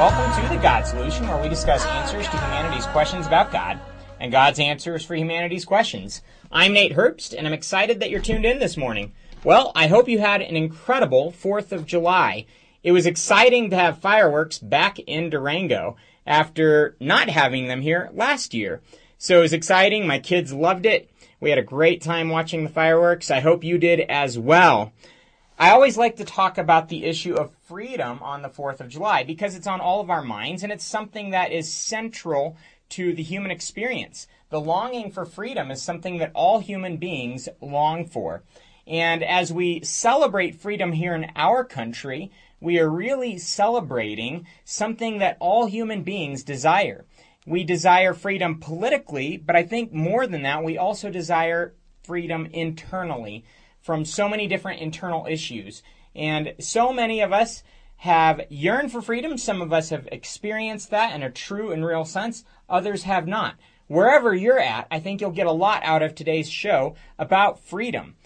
Welcome to the God Solution, where we discuss answers to humanity's questions about God and God's answers for humanity's questions. I'm Nate Herbst, and I'm excited that you're tuned in this morning. Well, I hope you had an incredible 4th of July. It was exciting to have fireworks back in Durango after not having them here last year. So it was exciting. My kids loved it. We had a great time watching the fireworks. I hope you did as well. I always like to talk about the issue of freedom on the 4th of July because it's on all of our minds and it's something that is central to the human experience. The longing for freedom is something that all human beings long for. And as we celebrate freedom here in our country, we are really celebrating something that all human beings desire. We desire freedom politically, but I think more than that, we also desire freedom internally from so many different internal issues. And so many of us have yearned for freedom. Some of us have experienced that in a true and real sense. Others have not. Wherever you're at, I think you'll get a lot out of today's show about freedom.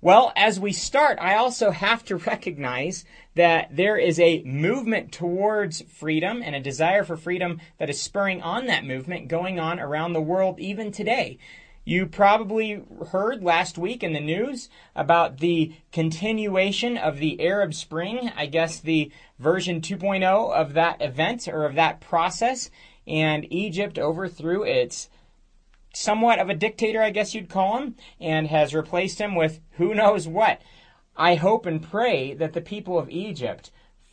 Well, as we start, I also have to recognize that there is a movement towards freedom and a desire for freedom that is spurring on that movement going on around the world even today. You probably heard last week in the news about the continuation of the Arab Spring, I guess the version 2.0 of that event or of that process, and Egypt overthrew its somewhat of a dictator, I guess you'd call him, and has replaced him with who knows what. I hope and pray that the people of Egypt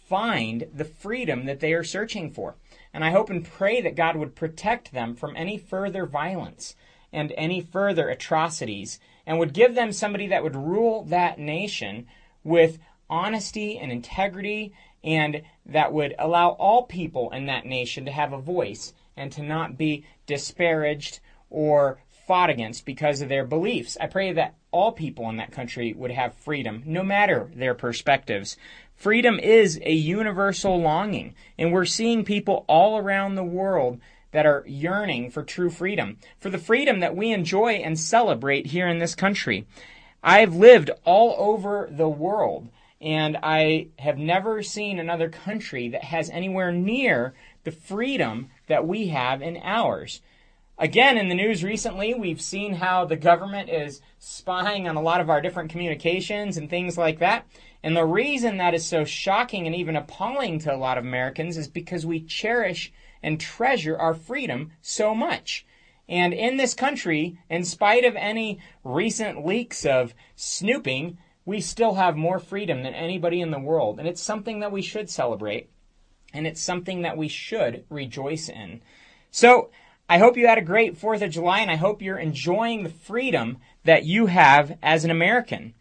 find the freedom that they are searching for. And I hope and pray that God would protect them from any further violence and any further atrocities and would give them somebody that would rule that nation with honesty and integrity and that would allow all people in that nation to have a voice and to not be disparaged or fought against because of their beliefs. I pray that all people in that country would have freedom, no matter their perspectives. Freedom is a universal longing, and we're seeing people all around the world that are yearning for true freedom, for the freedom that we enjoy and celebrate here in this country. I've lived all over the world, and I have never seen another country that has anywhere near the freedom that we have in ours. Again, in the news recently, we've seen how the government is spying on a lot of our different communications and things like that. And the reason that is so shocking and even appalling to a lot of Americans is because we cherish and treasure our freedom so much. And in this country, in spite of any recent leaks of snooping, we still have more freedom than anybody in the world. And it's something that we should celebrate. And it's something that we should rejoice in. So, I hope you had a great 4th of July and I hope you're enjoying the freedom that you have as an American.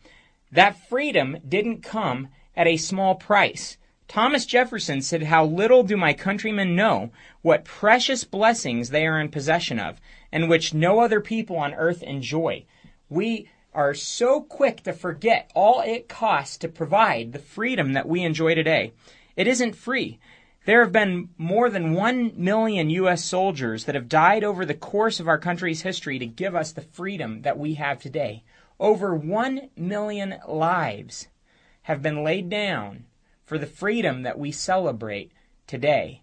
That freedom didn't come at a small price. Thomas Jefferson said, How little do my countrymen know what precious blessings they are in possession of, and which no other people on earth enjoy. We are so quick to forget all it costs to provide the freedom that we enjoy today. It isn't free. There have been more than 1 million U.S. soldiers that have died over the course of our country's history to give us the freedom that we have today. Over 1 million lives have been laid down for the freedom that we celebrate today.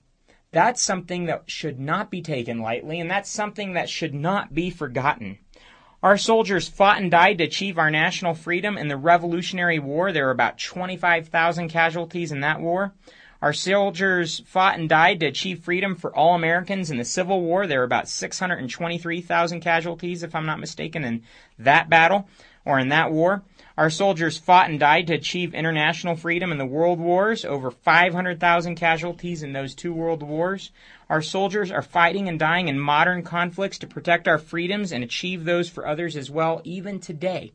That's something that should not be taken lightly, and that's something that should not be forgotten. Our soldiers fought and died to achieve our national freedom in the Revolutionary War. There were about 25,000 casualties in that war. Our soldiers fought and died to achieve freedom for all Americans in the Civil War. There were about 623,000 casualties, if I'm not mistaken, in that battle or in that war. Our soldiers fought and died to achieve international freedom in the world wars, over 500,000 casualties in those two world wars. Our soldiers are fighting and dying in modern conflicts to protect our freedoms and achieve those for others as well, even today.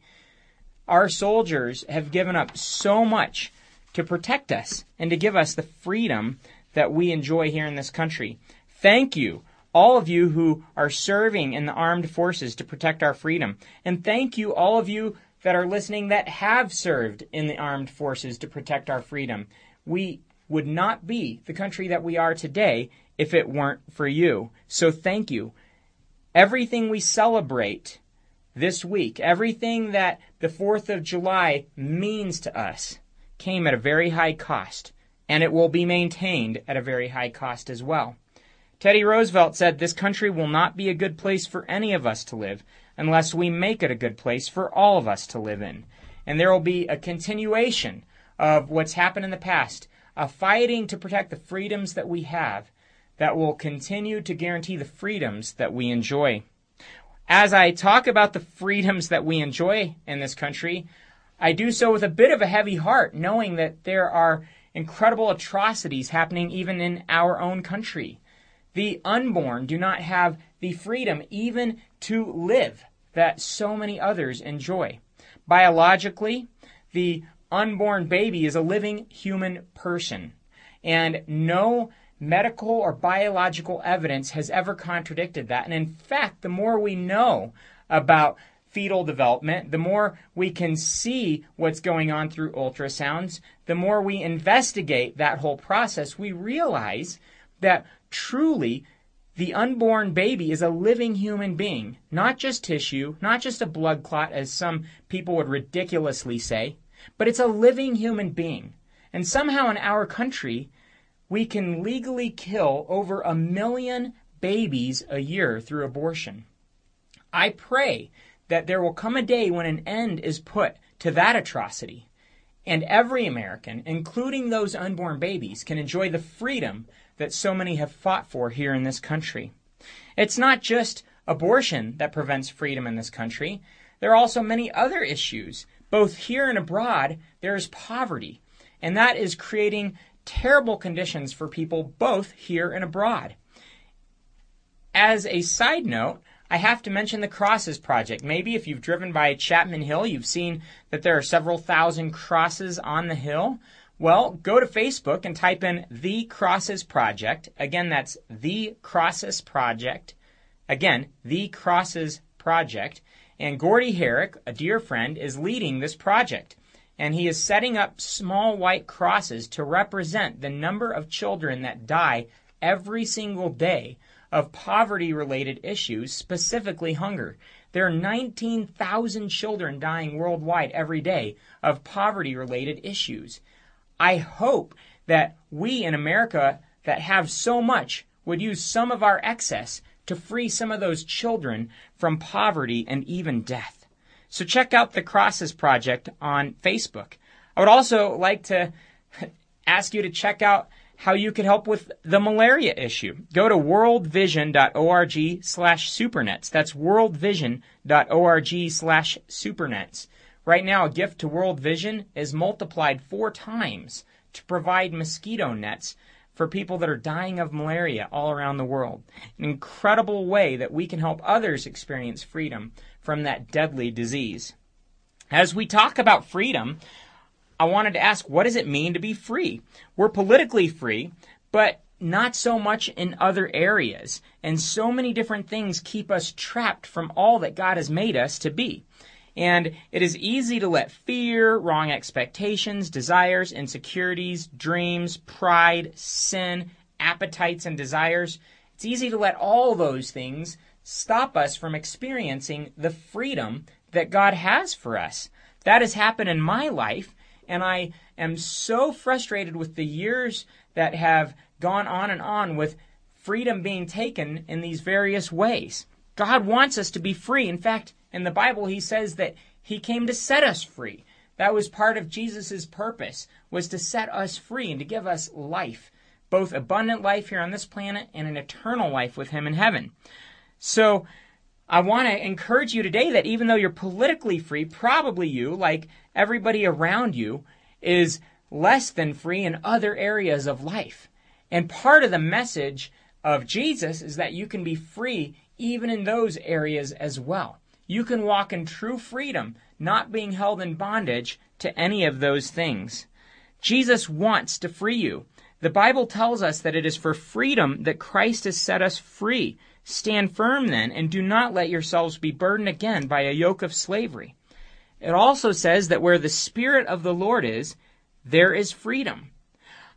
Our soldiers have given up so much to protect us and to give us the freedom that we enjoy here in this country. Thank you, all of you who are serving in the armed forces to protect our freedom. And thank you, all of you that are listening that have served in the armed forces to protect our freedom. We would not be the country that we are today if it weren't for you. So thank you. Everything we celebrate this week, everything that the 4th of July means to us, came at a very high cost, and it will be maintained at a very high cost as well. Teddy Roosevelt said this country will not be a good place for any of us to live unless we make it a good place for all of us to live in. And there will be a continuation of what's happened in the past, a fighting to protect the freedoms that we have that will continue to guarantee the freedoms that we enjoy. As I talk about the freedoms that we enjoy in this country, I do so with a bit of a heavy heart, knowing that there are incredible atrocities happening even in our own country. The unborn do not have the freedom even to live that so many others enjoy. Biologically, the unborn baby is a living human person, and no medical or biological evidence has ever contradicted that. And in fact, the more we know about fetal development, the more we can see what's going on through ultrasounds, the more we investigate that whole process, we realize that truly the unborn baby is a living human being, not just tissue, not just a blood clot, as some people would ridiculously say, but it's a living human being. And somehow in our country, we can legally kill over a million babies a year through abortion. I pray that there will come a day when an end is put to that atrocity, and every American, including those unborn babies, can enjoy the freedom that so many have fought for here in this country. It's not just abortion that prevents freedom in this country. There are also many other issues. Both here and abroad, there is poverty, and that is creating terrible conditions for people both here and abroad. As a side note, I have to mention the Crosses Project. Maybe if you've driven by Chapman Hill, you've seen that there are several thousand crosses on the hill. Well, go to Facebook and type in The Crosses Project. Again, that's The Crosses Project. Again, The Crosses Project. And Gordy Herrick, a dear friend, is leading this project and he is setting up small white crosses to represent the number of children that die every single day of poverty related issues, specifically hunger. There are 19,000 children dying worldwide every day of poverty related issues. I hope that we in America that have so much would use some of our excess to free some of those children from poverty and even death. So check out the Crosses Project on Facebook. I would also like to ask you to check out how you could help with the malaria issue. Go to worldvision.org slash supernets. That's worldvision.org slash supernets. Right now, a gift to World Vision is multiplied four times to provide mosquito nets for people that are dying of malaria all around the world. An incredible way that we can help others experience freedom from that deadly disease. As we talk about freedom, I wanted to ask what does it mean to be free? We're politically free, but not so much in other areas. And so many different things keep us trapped from all that God has made us to be. And it is easy to let fear, wrong expectations, desires, insecurities, dreams, pride, sin, appetites, and desires, it's easy to let all those things stop us from experiencing the freedom that God has for us. That has happened in my life, and I am so frustrated with the years that have gone on and on with freedom being taken in these various ways. God wants us to be free. In fact, in the Bible, he says that he came to set us free. That was part of Jesus' purpose, was to set us free and to give us life, both abundant life here on this planet and an eternal life with him in heaven. So I want to encourage you today that even though you're politically free, probably you, like everybody around you, is less than free in other areas of life. And part of the message of Jesus is that you can be free even in those areas as well. You can walk in true freedom, not being held in bondage to any of those things. Jesus wants to free you. The Bible tells us that it is for freedom that Christ has set us free. Stand firm then, and do not let yourselves be burdened again by a yoke of slavery. It also says that where the Spirit of the Lord is, there is freedom.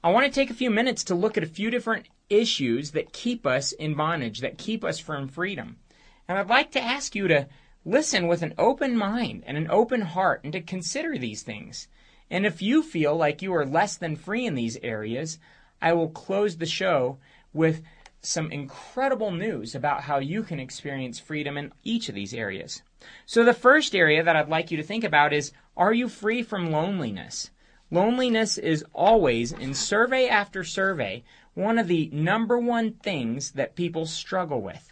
I want to take a few minutes to look at a few different issues that keep us in bondage, that keep us from freedom. And I'd like to ask you to listen with an open mind and an open heart and to consider these things. And if you feel like you are less than free in these areas, I will close the show with some incredible news about how you can experience freedom in each of these areas. So, the first area that I'd like you to think about is Are you free from loneliness? Loneliness is always, in survey after survey, one of the number one things that people struggle with.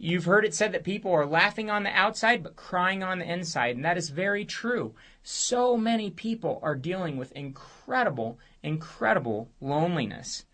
You've heard it said that people are laughing on the outside but crying on the inside, and that is very true. So many people are dealing with incredible, incredible loneliness.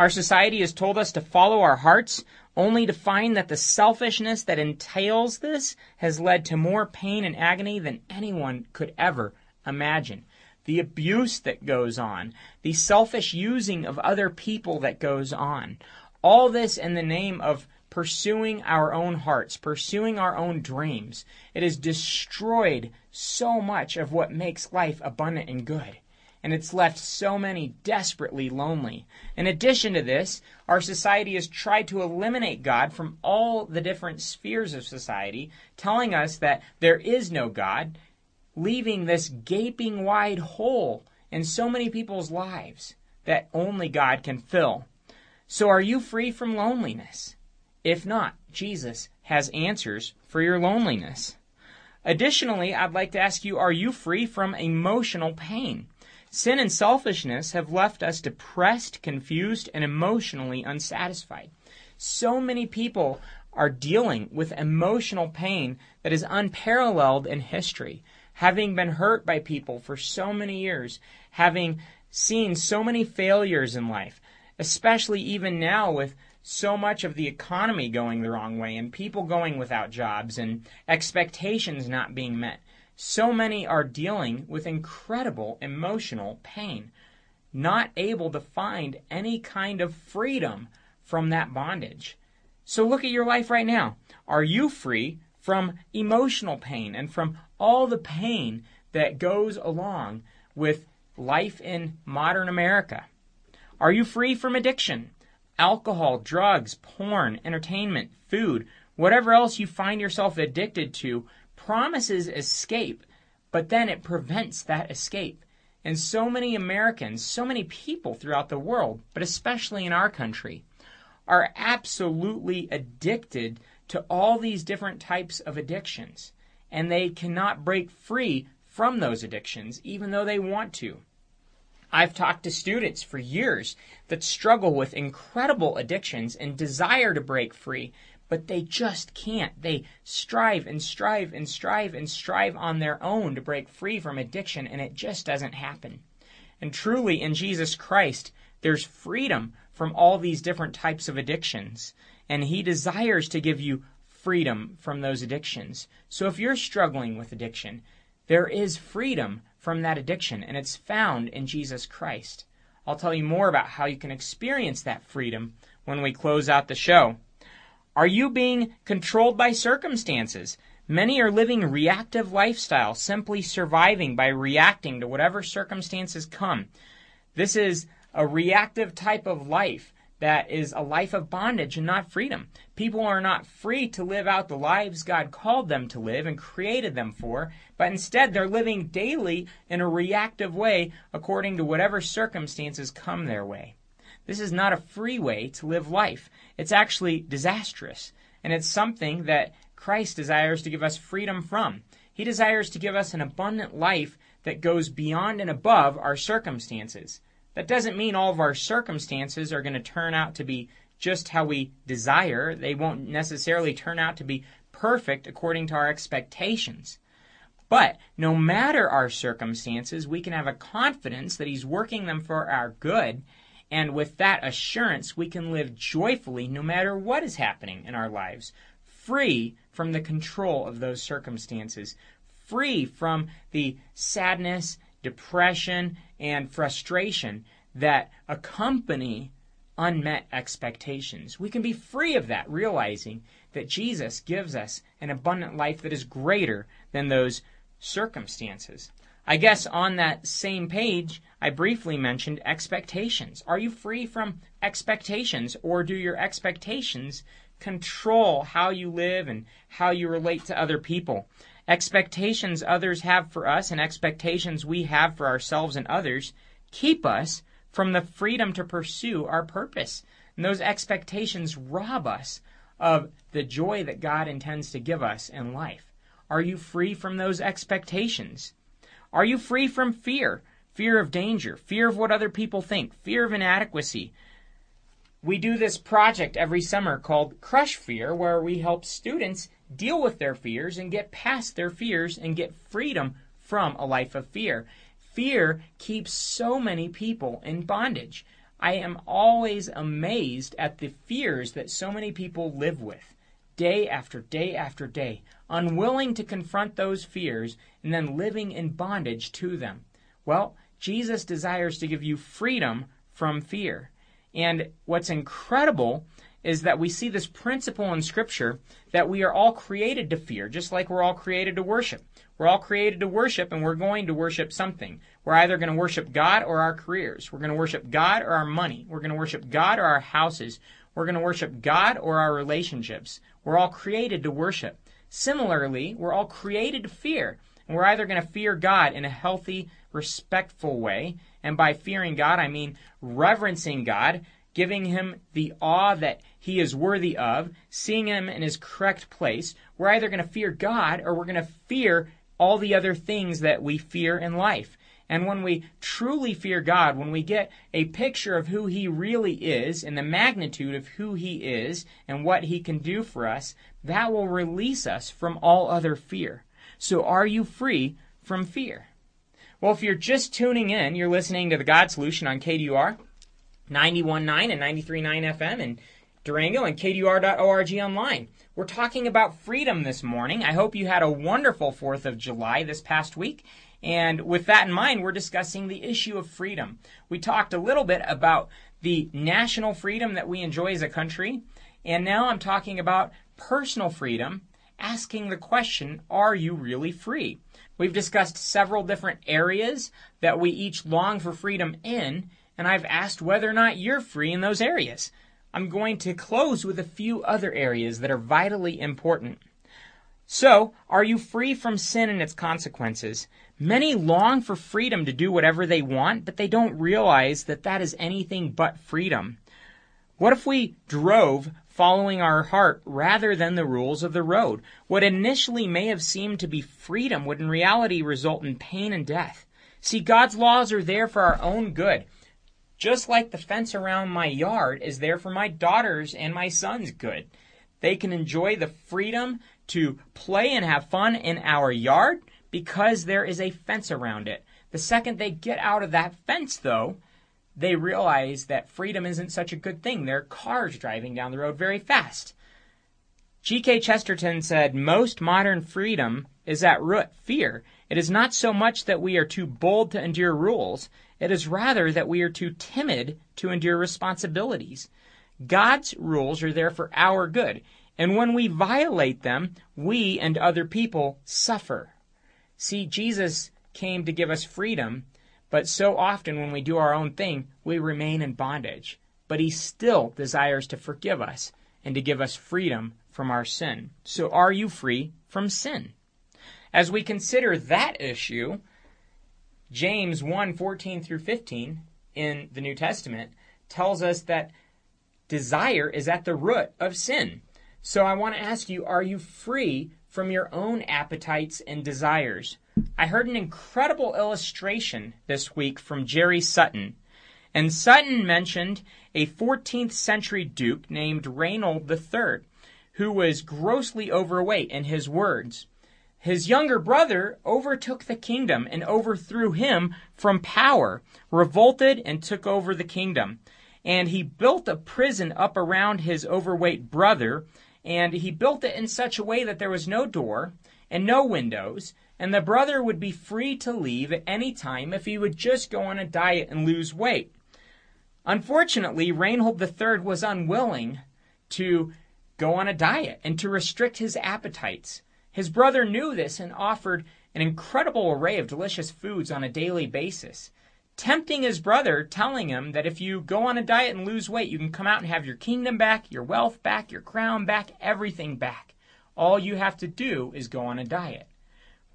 Our society has told us to follow our hearts, only to find that the selfishness that entails this has led to more pain and agony than anyone could ever imagine. The abuse that goes on, the selfish using of other people that goes on, all this in the name of pursuing our own hearts, pursuing our own dreams. It has destroyed so much of what makes life abundant and good and it's left so many desperately lonely. In addition to this, our society has tried to eliminate God from all the different spheres of society, telling us that there is no God, leaving this gaping wide hole in so many people's lives that only God can fill. So, are you free from loneliness? If not, Jesus has answers for your loneliness. Additionally, I'd like to ask you are you free from emotional pain? Sin and selfishness have left us depressed, confused, and emotionally unsatisfied. So many people are dealing with emotional pain that is unparalleled in history, having been hurt by people for so many years, having seen so many failures in life, especially even now with so much of the economy going the wrong way and people going without jobs and expectations not being met so many are dealing with incredible emotional pain, not able to find any kind of freedom from that bondage. So look at your life right now. Are you free from emotional pain and from all the pain that goes along with life in modern America? Are you free from addiction? Alcohol, drugs, porn, entertainment, food, whatever else you find yourself addicted to promises escape, but then it prevents that escape. And so many Americans, so many people throughout the world, but especially in our country, are absolutely addicted to all these different types of addictions. And they cannot break free from those addictions, even though they want to. I've talked to students for years that struggle with incredible addictions and desire to break free, but they just can't. They strive and strive and strive and strive on their own to break free from addiction, and it just doesn't happen. And truly, in Jesus Christ, there's freedom from all these different types of addictions, and He desires to give you freedom from those addictions. So if you're struggling with addiction, there is freedom from that addiction, and it's found in Jesus Christ. I'll tell you more about how you can experience that freedom when we close out the show. Are you being controlled by circumstances? Many are living reactive lifestyle, simply surviving by reacting to whatever circumstances come. This is a reactive type of life that is a life of bondage and not freedom. People are not free to live out the lives God called them to live and created them for, but instead they're living daily in a reactive way according to whatever circumstances come their way. This is not a free way to live life. It's actually disastrous. And it's something that Christ desires to give us freedom from. He desires to give us an abundant life that goes beyond and above our circumstances. That doesn't mean all of our circumstances are going to turn out to be just how we desire. They won't necessarily turn out to be perfect according to our expectations. But no matter our circumstances, we can have a confidence that He's working them for our good and with that assurance, we can live joyfully no matter what is happening in our lives, free from the control of those circumstances, free from the sadness, depression, and frustration that accompany unmet expectations. We can be free of that, realizing that Jesus gives us an abundant life that is greater than those circumstances. I guess on that same page, I briefly mentioned expectations. Are you free from expectations, or do your expectations control how you live and how you relate to other people? Expectations others have for us and expectations we have for ourselves and others keep us from the freedom to pursue our purpose. And those expectations rob us of the joy that God intends to give us in life. Are you free from those expectations? Are you free from fear? Fear of danger, fear of what other people think, fear of inadequacy. We do this project every summer called Crush Fear, where we help students deal with their fears and get past their fears and get freedom from a life of fear. Fear keeps so many people in bondage. I am always amazed at the fears that so many people live with day after day after day, unwilling to confront those fears and then living in bondage to them. Well, Jesus desires to give you freedom from fear. And what's incredible is that we see this principle in Scripture that we are all created to fear, just like we're all created to worship. We're all created to worship, and we're going to worship something. We're either going to worship God or our careers. We're going to worship God or our money. We're going to worship God or our houses. We're going to worship God or our relationships. We're all created to worship. Similarly, we're all created to fear. And we're either going to fear God in a healthy, respectful way. And by fearing God, I mean reverencing God, giving him the awe that he is worthy of, seeing him in his correct place. We're either going to fear God or we're going to fear all the other things that we fear in life. And when we truly fear God, when we get a picture of who He really is and the magnitude of who He is and what He can do for us, that will release us from all other fear. So are you free from fear? Well, if you're just tuning in, you're listening to the God Solution on KDUR 91.9 and 93.9 FM in Durango and KDUR.org online. We're talking about freedom this morning. I hope you had a wonderful 4th of July this past week. And with that in mind, we're discussing the issue of freedom. We talked a little bit about the national freedom that we enjoy as a country. And now I'm talking about personal freedom, asking the question, are you really free? We've discussed several different areas that we each long for freedom in, and I've asked whether or not you're free in those areas. I'm going to close with a few other areas that are vitally important. So, are you free from sin and its consequences? Many long for freedom to do whatever they want, but they don't realize that that is anything but freedom. What if we drove following our heart rather than the rules of the road? What initially may have seemed to be freedom would in reality result in pain and death. See, God's laws are there for our own good. Just like the fence around my yard is there for my daughter's and my son's good. They can enjoy the freedom to play and have fun in our yard because there is a fence around it. The second they get out of that fence, though, they realize that freedom isn't such a good thing. There are cars driving down the road very fast. G.K. Chesterton said, Most modern freedom is at root fear. It is not so much that we are too bold to endure rules, it is rather that we are too timid to endure responsibilities. God's rules are there for our good, and when we violate them, we and other people suffer. See, Jesus came to give us freedom, but so often when we do our own thing, we remain in bondage. But he still desires to forgive us and to give us freedom from our sin. So are you free from sin? As we consider that issue, James 1 14 through 15 in the New Testament tells us that desire is at the root of sin. So I want to ask you, are you free from your own appetites and desires. I heard an incredible illustration this week from Jerry Sutton. And Sutton mentioned a 14th century duke named Reinhold III, who was grossly overweight in his words. His younger brother overtook the kingdom and overthrew him from power, revolted and took over the kingdom. And he built a prison up around his overweight brother and he built it in such a way that there was no door and no windows, and the brother would be free to leave at any time if he would just go on a diet and lose weight. Unfortunately, Reinhold III was unwilling to go on a diet and to restrict his appetites. His brother knew this and offered an incredible array of delicious foods on a daily basis tempting his brother, telling him that if you go on a diet and lose weight, you can come out and have your kingdom back, your wealth back, your crown back, everything back. All you have to do is go on a diet.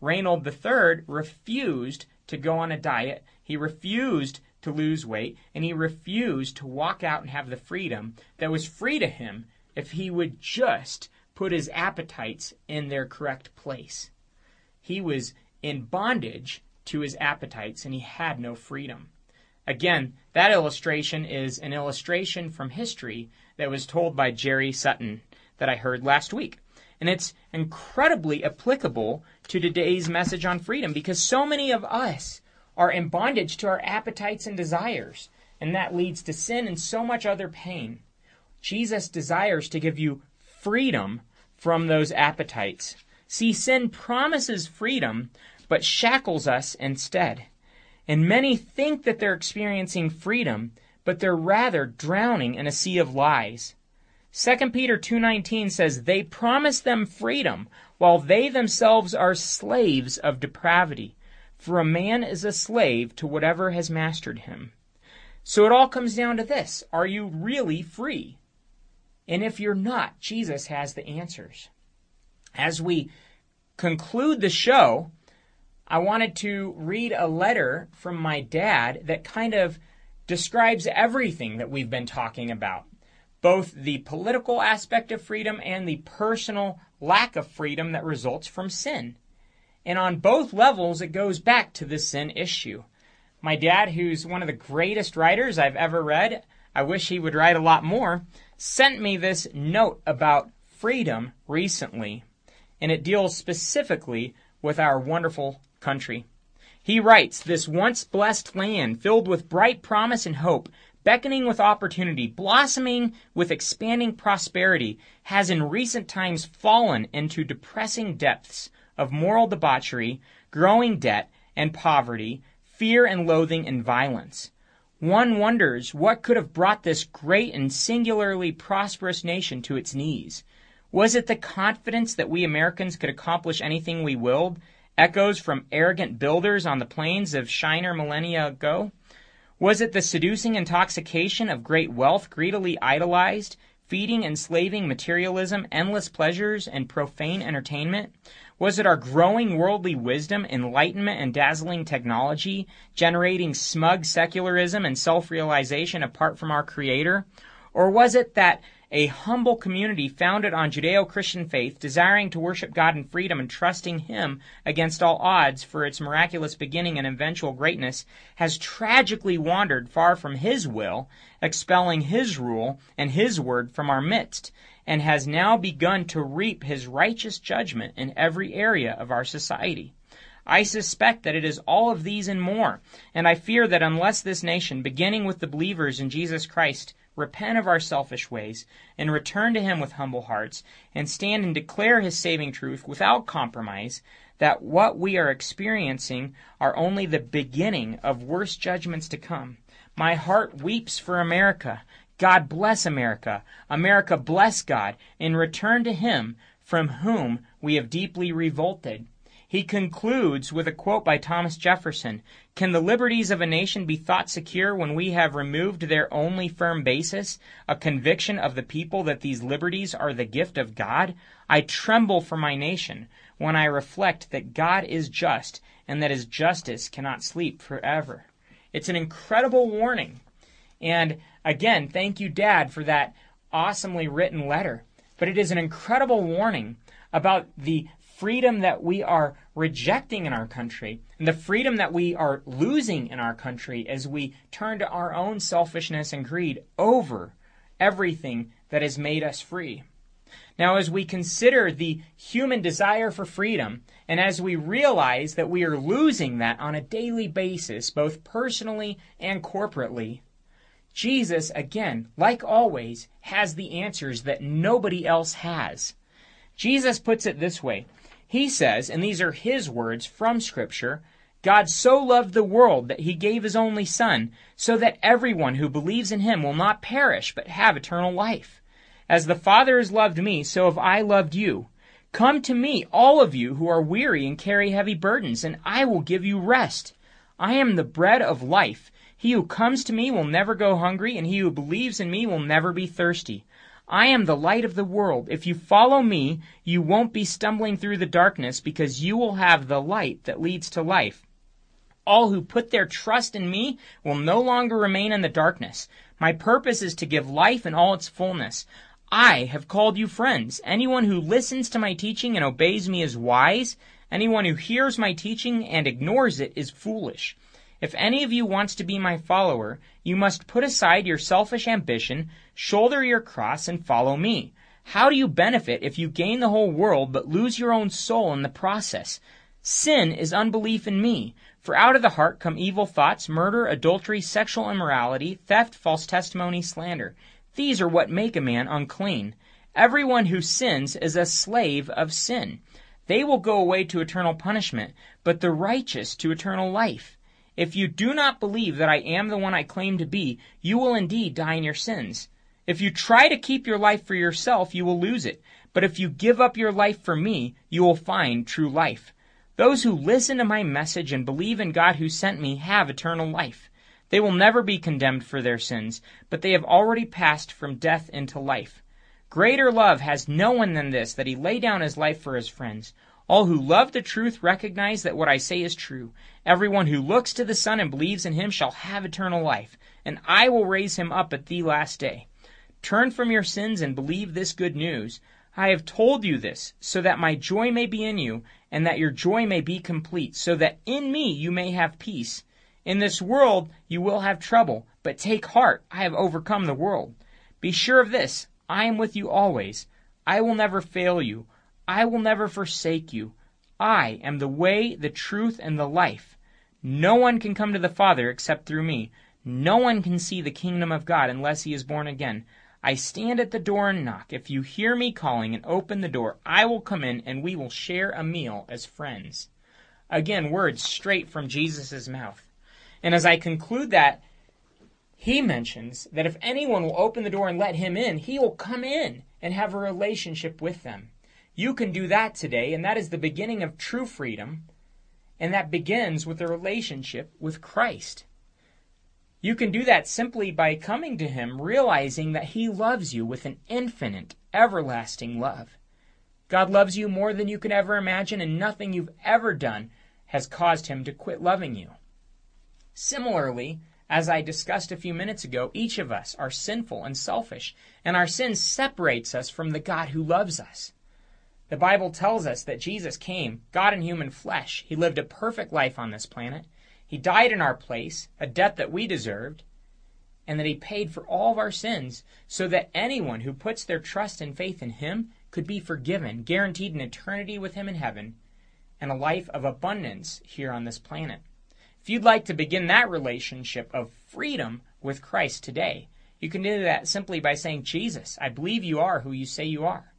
Raynald III refused to go on a diet. He refused to lose weight, and he refused to walk out and have the freedom that was free to him if he would just put his appetites in their correct place. He was in bondage to his appetites and he had no freedom. Again, that illustration is an illustration from history that was told by Jerry Sutton that I heard last week. And it's incredibly applicable to today's message on freedom because so many of us are in bondage to our appetites and desires, and that leads to sin and so much other pain. Jesus desires to give you freedom from those appetites. See, sin promises freedom, but shackles us instead. And many think that they're experiencing freedom, but they're rather drowning in a sea of lies. 2 Peter 2:19 says they promise them freedom while they themselves are slaves of depravity. For a man is a slave to whatever has mastered him. So it all comes down to this Are you really free? And if you're not, Jesus has the answers. As we conclude the show, I wanted to read a letter from my dad that kind of describes everything that we've been talking about both the political aspect of freedom and the personal lack of freedom that results from sin. And on both levels, it goes back to the sin issue. My dad, who's one of the greatest writers I've ever read, I wish he would write a lot more, sent me this note about freedom recently, and it deals specifically with our wonderful country. He writes, This once blessed land, filled with bright promise and hope, beckoning with opportunity, blossoming with expanding prosperity, has in recent times fallen into depressing depths of moral debauchery, growing debt and poverty, fear and loathing and violence. One wonders what could have brought this great and singularly prosperous nation to its knees. Was it the confidence that we Americans could accomplish anything we willed? Echoes from arrogant builders on the plains of Shinar millennia ago? Was it the seducing intoxication of great wealth greedily idolized, feeding enslaving materialism, endless pleasures, and profane entertainment? Was it our growing worldly wisdom, enlightenment, and dazzling technology, generating smug secularism and self realization apart from our Creator? Or was it that a humble community founded on Judeo Christian faith, desiring to worship God in freedom and trusting Him against all odds for its miraculous beginning and eventual greatness, has tragically wandered far from His will, expelling His rule and His word from our midst, and has now begun to reap His righteous judgment in every area of our society. I suspect that it is all of these and more, and I fear that unless this nation, beginning with the believers in Jesus Christ, repent of our selfish ways, and return to Him with humble hearts, and stand and declare His saving truth without compromise, that what we are experiencing are only the beginning of worse judgments to come. My heart weeps for America. God bless America. America bless God, and return to Him from whom we have deeply revolted. He concludes with a quote by Thomas Jefferson Can the liberties of a nation be thought secure when we have removed their only firm basis, a conviction of the people that these liberties are the gift of God? I tremble for my nation when I reflect that God is just and that his justice cannot sleep forever. It's an incredible warning. And again, thank you, Dad, for that awesomely written letter. But it is an incredible warning about the freedom that we are rejecting in our country and the freedom that we are losing in our country as we turn to our own selfishness and greed over everything that has made us free. Now, as we consider the human desire for freedom, and as we realize that we are losing that on a daily basis, both personally and corporately, Jesus, again, like always, has the answers that nobody else has. Jesus puts it this way he says, and these are his words from Scripture God so loved the world that he gave his only Son, so that everyone who believes in him will not perish, but have eternal life. As the Father has loved me, so have I loved you. Come to me, all of you who are weary and carry heavy burdens, and I will give you rest. I am the bread of life. He who comes to me will never go hungry, and he who believes in me will never be thirsty. I am the light of the world. If you follow me, you won't be stumbling through the darkness because you will have the light that leads to life. All who put their trust in me will no longer remain in the darkness. My purpose is to give life in all its fullness. I have called you friends. Anyone who listens to my teaching and obeys me is wise. Anyone who hears my teaching and ignores it is foolish. If any of you wants to be my follower, you must put aside your selfish ambition, shoulder your cross, and follow me. How do you benefit if you gain the whole world but lose your own soul in the process? Sin is unbelief in me. For out of the heart come evil thoughts, murder, adultery, sexual immorality, theft, false testimony, slander. These are what make a man unclean. Everyone who sins is a slave of sin. They will go away to eternal punishment, but the righteous to eternal life. If you do not believe that I am the one I claim to be, you will indeed die in your sins. If you try to keep your life for yourself, you will lose it. But if you give up your life for me, you will find true life. Those who listen to my message and believe in God who sent me have eternal life. They will never be condemned for their sins, but they have already passed from death into life. Greater love has no one than this, that he lay down his life for his friends. All who love the truth recognize that what I say is true. Everyone who looks to the Son and believes in him shall have eternal life, and I will raise him up at the last day. Turn from your sins and believe this good news. I have told you this, so that my joy may be in you, and that your joy may be complete, so that in me you may have peace. In this world you will have trouble, but take heart, I have overcome the world. Be sure of this, I am with you always. I will never fail you. I will never forsake you. I am the way, the truth, and the life. No one can come to the Father except through me. No one can see the kingdom of God unless he is born again. I stand at the door and knock. If you hear me calling and open the door, I will come in and we will share a meal as friends. Again, words straight from Jesus' mouth. And as I conclude that, he mentions that if anyone will open the door and let him in, he will come in and have a relationship with them. You can do that today, and that is the beginning of true freedom, and that begins with a relationship with Christ. You can do that simply by coming to Him, realizing that He loves you with an infinite, everlasting love. God loves you more than you can ever imagine, and nothing you've ever done has caused Him to quit loving you. Similarly, as I discussed a few minutes ago, each of us are sinful and selfish, and our sin separates us from the God who loves us. The Bible tells us that Jesus came, God in human flesh. He lived a perfect life on this planet. He died in our place, a death that we deserved, and that He paid for all of our sins so that anyone who puts their trust and faith in Him could be forgiven, guaranteed an eternity with Him in heaven, and a life of abundance here on this planet. If you'd like to begin that relationship of freedom with Christ today, you can do that simply by saying, Jesus, I believe you are who you say you are.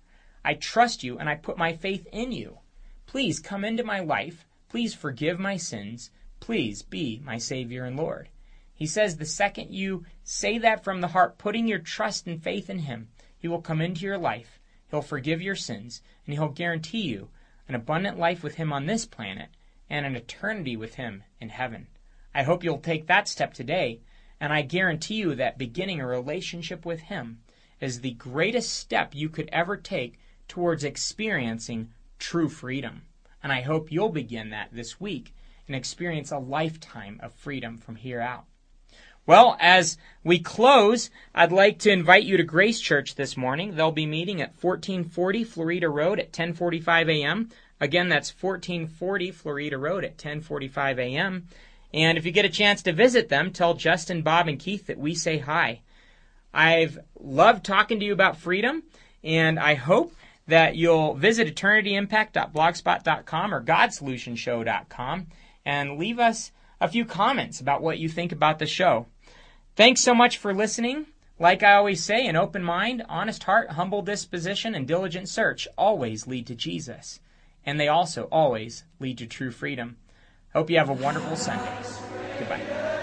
I trust you and I put my faith in you. Please come into my life. Please forgive my sins. Please be my Savior and Lord. He says the second you say that from the heart, putting your trust and faith in Him, He will come into your life. He'll forgive your sins, and He'll guarantee you an abundant life with Him on this planet and an eternity with Him in heaven. I hope you'll take that step today, and I guarantee you that beginning a relationship with Him is the greatest step you could ever take towards experiencing true freedom. And I hope you'll begin that this week and experience a lifetime of freedom from here out. Well, as we close, I'd like to invite you to Grace Church this morning. They'll be meeting at 1440 Florida Road at 10:45 a.m. Again, that's 1440 Florida Road at 10:45 a.m. And if you get a chance to visit them, tell Justin, Bob, and Keith that we say hi. I've loved talking to you about freedom, and I hope that you'll visit eternityimpact.blogspot.com or godsolutionshow.com and leave us a few comments about what you think about the show. Thanks so much for listening. Like I always say, an open mind, honest heart, humble disposition, and diligent search always lead to Jesus. And they also always lead to true freedom. Hope you have a wonderful Sunday. Goodbye.